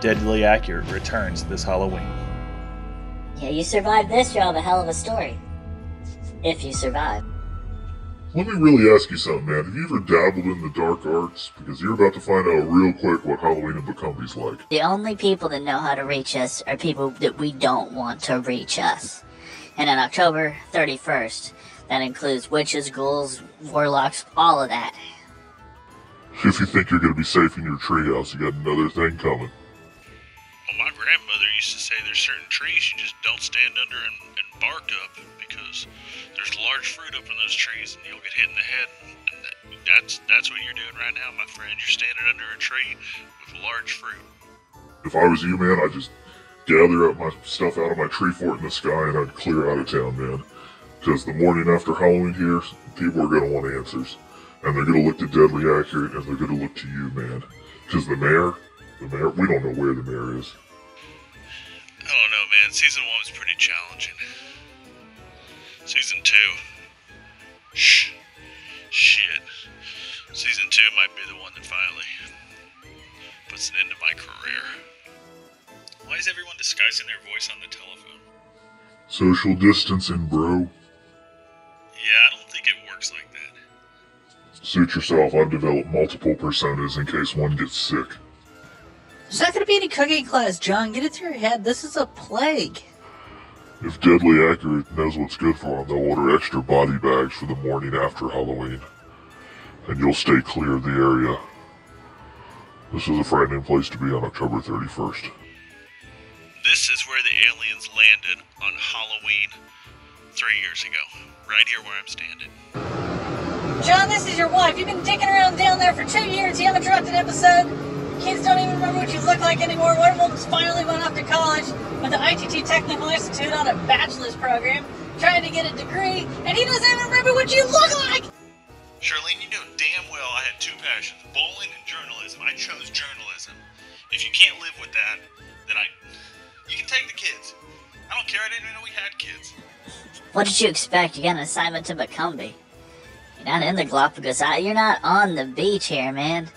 Deadly Accurate returns this Halloween. Yeah, you survived this, you'll have a hell of a story. If you survive. Let me really ask you something, man. Have you ever dabbled in the dark arts? Because you're about to find out real quick what Halloween in Bucumbee's like. The only people that know how to reach us are people that we don't want to reach us. And on October 31st, that includes witches, ghouls, warlocks, all of that. If you think you're going to be safe in your treehouse, you got another thing coming. Grandmother used to say there's certain trees you just don't stand under and, and bark up because there's large fruit up in those trees and you'll get hit in the head. And that, that's that's what you're doing right now, my friend. You're standing under a tree with large fruit. If I was you, man, I'd just gather up my stuff out of my tree fort in the sky and I'd clear out of town, man. Because the morning after Halloween here, people are going to want answers. And they're going to look to Deadly Accurate and they're going to look to you, man. Because the mayor, the mayor, we don't know where the mayor is. Season one was pretty challenging. Season two. Shh. Shit. Season two might be the one that finally puts an end to my career. Why is everyone disguising their voice on the telephone? Social distancing, bro. Yeah, I don't think it works like that. Suit yourself, I've developed multiple personas in case one gets sick. There's not going to be any cooking class, John. Get it through your head. This is a plague. If Deadly Accurate knows what's good for them, they'll order extra body bags for the morning after Halloween. And you'll stay clear of the area. This is a frightening place to be on October 31st. This is where the aliens landed on Halloween three years ago. Right here where I'm standing. John, this is your wife. You've been dicking around down there for two years. You haven't dropped an episode. Kids don't even remember what you look like anymore. One of them's finally went off to college with the ITT Technical Institute on a bachelor's program, trying to get a degree, and he doesn't even remember what you look like! Charlene, you know damn well I had two passions bowling and journalism. I chose journalism. If you can't live with that, then I. You can take the kids. I don't care, I didn't even know we had kids. What did you expect? You got an assignment to Bucumbe. You're not in the Galapagos You're not on the beach here, man.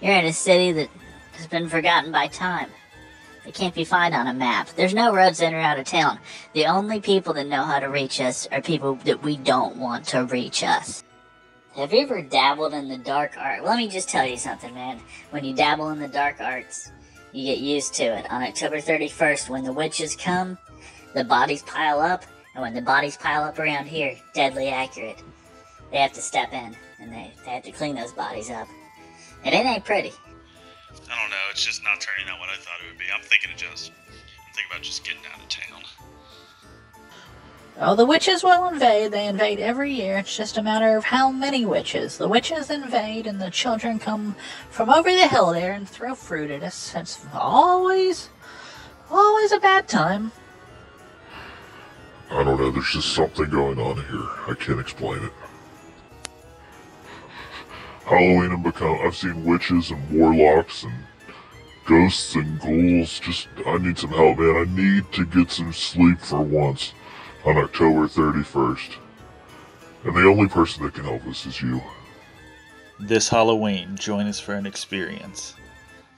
You're in a city that has been forgotten by time. It can't be found on a map. There's no roads in or out of town. The only people that know how to reach us are people that we don't want to reach us. Have you ever dabbled in the dark art? Let me just tell you something, man. When you dabble in the dark arts, you get used to it. On October 31st, when the witches come, the bodies pile up, and when the bodies pile up around here, deadly accurate. They have to step in, and they, they have to clean those bodies up. And it ain't pretty. I don't know, it's just not turning out what I thought it would be. I'm thinking of just. I'm thinking about just getting out of town. Oh, the witches will invade. They invade every year. It's just a matter of how many witches. The witches invade, and the children come from over the hill there and throw fruit at us. It's always, always a bad time. I don't know, there's just something going on here. I can't explain it. Halloween and become I've seen witches and warlocks and ghosts and ghouls. Just I need some help, man. I need to get some sleep for once on October 31st. And the only person that can help us is you. This Halloween, join us for an experience.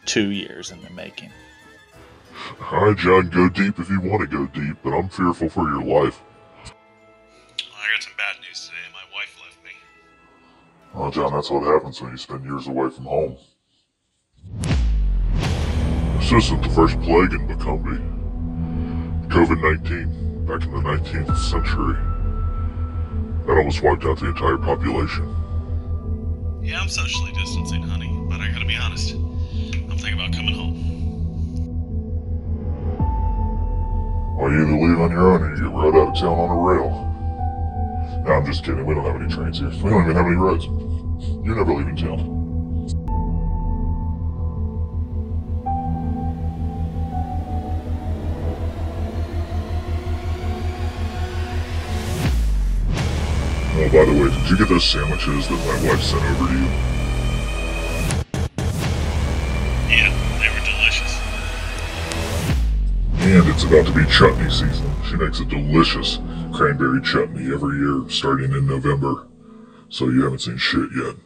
Two years in the making. Alright, John, go deep if you want to go deep, but I'm fearful for your life. I got some bad news today. My wife left me. Oh, John, that's what happens when you spend years away from home. This isn't the first plague in Bucumbe. COVID 19, back in the 19th century. That almost wiped out the entire population. Yeah, I'm socially distancing, honey, but I gotta be honest. I'm thinking about coming home. Or you either leave on your own or you get rode out of town on a rail. No, I'm just kidding. We don't have any trains here. We don't even have any roads. You're never leaving town. Oh, by the way, did you get those sandwiches that my wife sent over to you? Yeah, they were delicious. And it's about to be chutney season. She makes a delicious cranberry chutney every year starting in November. So you haven't seen shit yet.